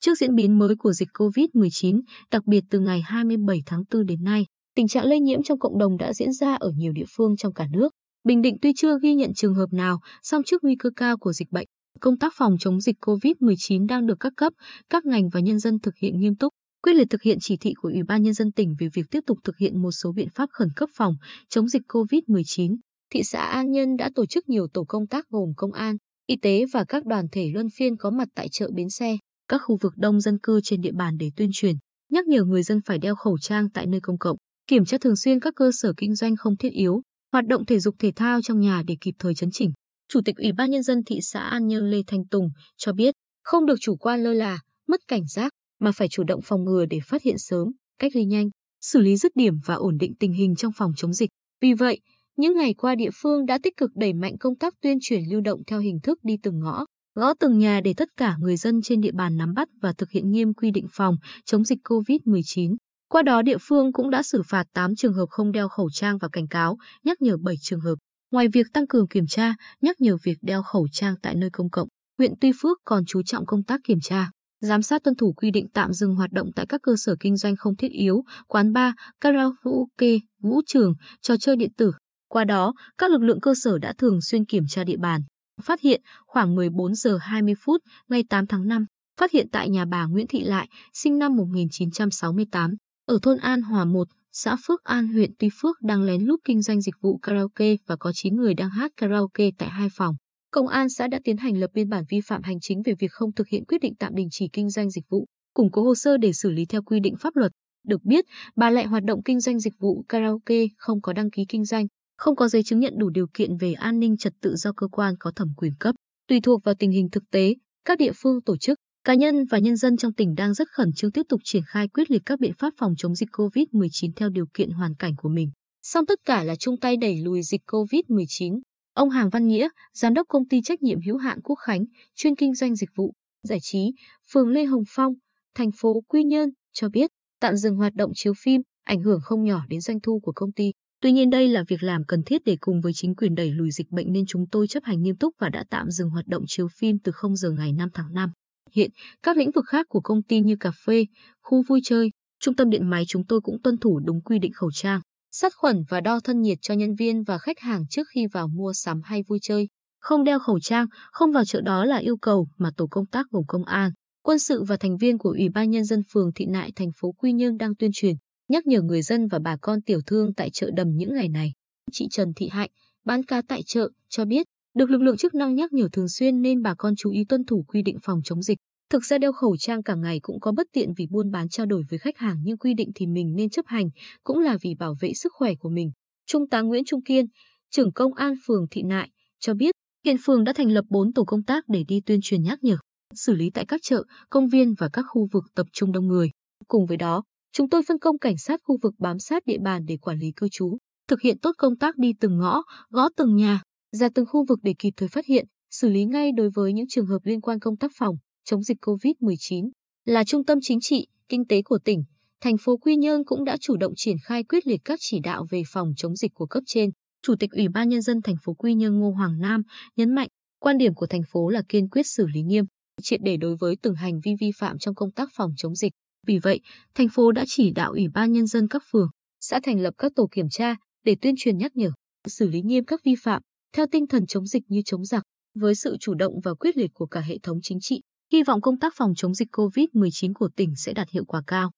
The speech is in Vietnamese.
Trước diễn biến mới của dịch COVID-19, đặc biệt từ ngày 27 tháng 4 đến nay, tình trạng lây nhiễm trong cộng đồng đã diễn ra ở nhiều địa phương trong cả nước. Bình Định tuy chưa ghi nhận trường hợp nào, song trước nguy cơ cao của dịch bệnh, công tác phòng chống dịch COVID-19 đang được các cấp, các ngành và nhân dân thực hiện nghiêm túc, quyết liệt thực hiện chỉ thị của Ủy ban Nhân dân tỉnh về việc tiếp tục thực hiện một số biện pháp khẩn cấp phòng chống dịch COVID-19. Thị xã An Nhân đã tổ chức nhiều tổ công tác gồm công an, y tế và các đoàn thể luân phiên có mặt tại chợ bến xe, các khu vực đông dân cư trên địa bàn để tuyên truyền, nhắc nhở người dân phải đeo khẩu trang tại nơi công cộng, kiểm tra thường xuyên các cơ sở kinh doanh không thiết yếu, hoạt động thể dục thể thao trong nhà để kịp thời chấn chỉnh. Chủ tịch Ủy ban Nhân dân thị xã An Nhơn Lê Thanh Tùng cho biết, không được chủ quan lơ là, mất cảnh giác, mà phải chủ động phòng ngừa để phát hiện sớm, cách ly nhanh, xử lý dứt điểm và ổn định tình hình trong phòng chống dịch. Vì vậy, những ngày qua địa phương đã tích cực đẩy mạnh công tác tuyên truyền lưu động theo hình thức đi từng ngõ, gõ từng nhà để tất cả người dân trên địa bàn nắm bắt và thực hiện nghiêm quy định phòng chống dịch COVID-19. Qua đó địa phương cũng đã xử phạt 8 trường hợp không đeo khẩu trang và cảnh cáo, nhắc nhở 7 trường hợp. Ngoài việc tăng cường kiểm tra, nhắc nhở việc đeo khẩu trang tại nơi công cộng, huyện Tuy Phước còn chú trọng công tác kiểm tra, giám sát tuân thủ quy định tạm dừng hoạt động tại các cơ sở kinh doanh không thiết yếu, quán bar, karaoke, vũ trường, trò chơi điện tử. Qua đó, các lực lượng cơ sở đã thường xuyên kiểm tra địa bàn, phát hiện khoảng 14 giờ 20 phút ngày 8 tháng 5, phát hiện tại nhà bà Nguyễn Thị Lại, sinh năm 1968, ở thôn An Hòa 1, xã Phước An huyện Tuy Phước đang lén lút kinh doanh dịch vụ karaoke và có 9 người đang hát karaoke tại hai phòng. Công an xã đã tiến hành lập biên bản vi phạm hành chính về việc không thực hiện quyết định tạm đình chỉ kinh doanh dịch vụ, củng cố hồ sơ để xử lý theo quy định pháp luật. Được biết, bà lại hoạt động kinh doanh dịch vụ karaoke không có đăng ký kinh doanh, không có giấy chứng nhận đủ điều kiện về an ninh trật tự do cơ quan có thẩm quyền cấp. Tùy thuộc vào tình hình thực tế, các địa phương tổ chức, cá nhân và nhân dân trong tỉnh đang rất khẩn trương tiếp tục triển khai quyết liệt các biện pháp phòng chống dịch COVID-19 theo điều kiện hoàn cảnh của mình. Song tất cả là chung tay đẩy lùi dịch COVID-19. Ông Hàng Văn Nghĩa, giám đốc công ty trách nhiệm hữu hạn Quốc Khánh, chuyên kinh doanh dịch vụ, giải trí, phường Lê Hồng Phong, thành phố Quy Nhơn cho biết, tạm dừng hoạt động chiếu phim, ảnh hưởng không nhỏ đến doanh thu của công ty. Tuy nhiên đây là việc làm cần thiết để cùng với chính quyền đẩy lùi dịch bệnh nên chúng tôi chấp hành nghiêm túc và đã tạm dừng hoạt động chiếu phim từ 0 giờ ngày 5 tháng 5. Hiện, các lĩnh vực khác của công ty như cà phê, khu vui chơi, trung tâm điện máy chúng tôi cũng tuân thủ đúng quy định khẩu trang, sát khuẩn và đo thân nhiệt cho nhân viên và khách hàng trước khi vào mua sắm hay vui chơi. Không đeo khẩu trang, không vào chợ đó là yêu cầu mà tổ công tác gồm công an, quân sự và thành viên của Ủy ban Nhân dân phường Thị Nại thành phố Quy Nhơn đang tuyên truyền, nhắc nhở người dân và bà con tiểu thương tại chợ đầm những ngày này. Chị Trần Thị Hạnh, bán cá tại chợ, cho biết, được lực lượng chức năng nhắc nhở thường xuyên nên bà con chú ý tuân thủ quy định phòng chống dịch. Thực ra đeo khẩu trang cả ngày cũng có bất tiện vì buôn bán trao đổi với khách hàng nhưng quy định thì mình nên chấp hành, cũng là vì bảo vệ sức khỏe của mình. Trung tá Nguyễn Trung Kiên, trưởng công an phường Thị Nại, cho biết hiện phường đã thành lập 4 tổ công tác để đi tuyên truyền nhắc nhở, xử lý tại các chợ, công viên và các khu vực tập trung đông người. Cùng với đó, chúng tôi phân công cảnh sát khu vực bám sát địa bàn để quản lý cư trú, thực hiện tốt công tác đi từng ngõ, gõ từng nhà, ra từng khu vực để kịp thời phát hiện, xử lý ngay đối với những trường hợp liên quan công tác phòng chống dịch COVID-19. Là trung tâm chính trị, kinh tế của tỉnh, thành phố Quy Nhơn cũng đã chủ động triển khai quyết liệt các chỉ đạo về phòng chống dịch của cấp trên. Chủ tịch Ủy ban Nhân dân thành phố Quy Nhơn Ngô Hoàng Nam nhấn mạnh, quan điểm của thành phố là kiên quyết xử lý nghiêm, triệt để đối với từng hành vi vi phạm trong công tác phòng chống dịch. Vì vậy, thành phố đã chỉ đạo Ủy ban Nhân dân các phường, xã thành lập các tổ kiểm tra để tuyên truyền nhắc nhở, xử lý nghiêm các vi phạm, theo tinh thần chống dịch như chống giặc, với sự chủ động và quyết liệt của cả hệ thống chính trị. Hy vọng công tác phòng chống dịch COVID-19 của tỉnh sẽ đạt hiệu quả cao.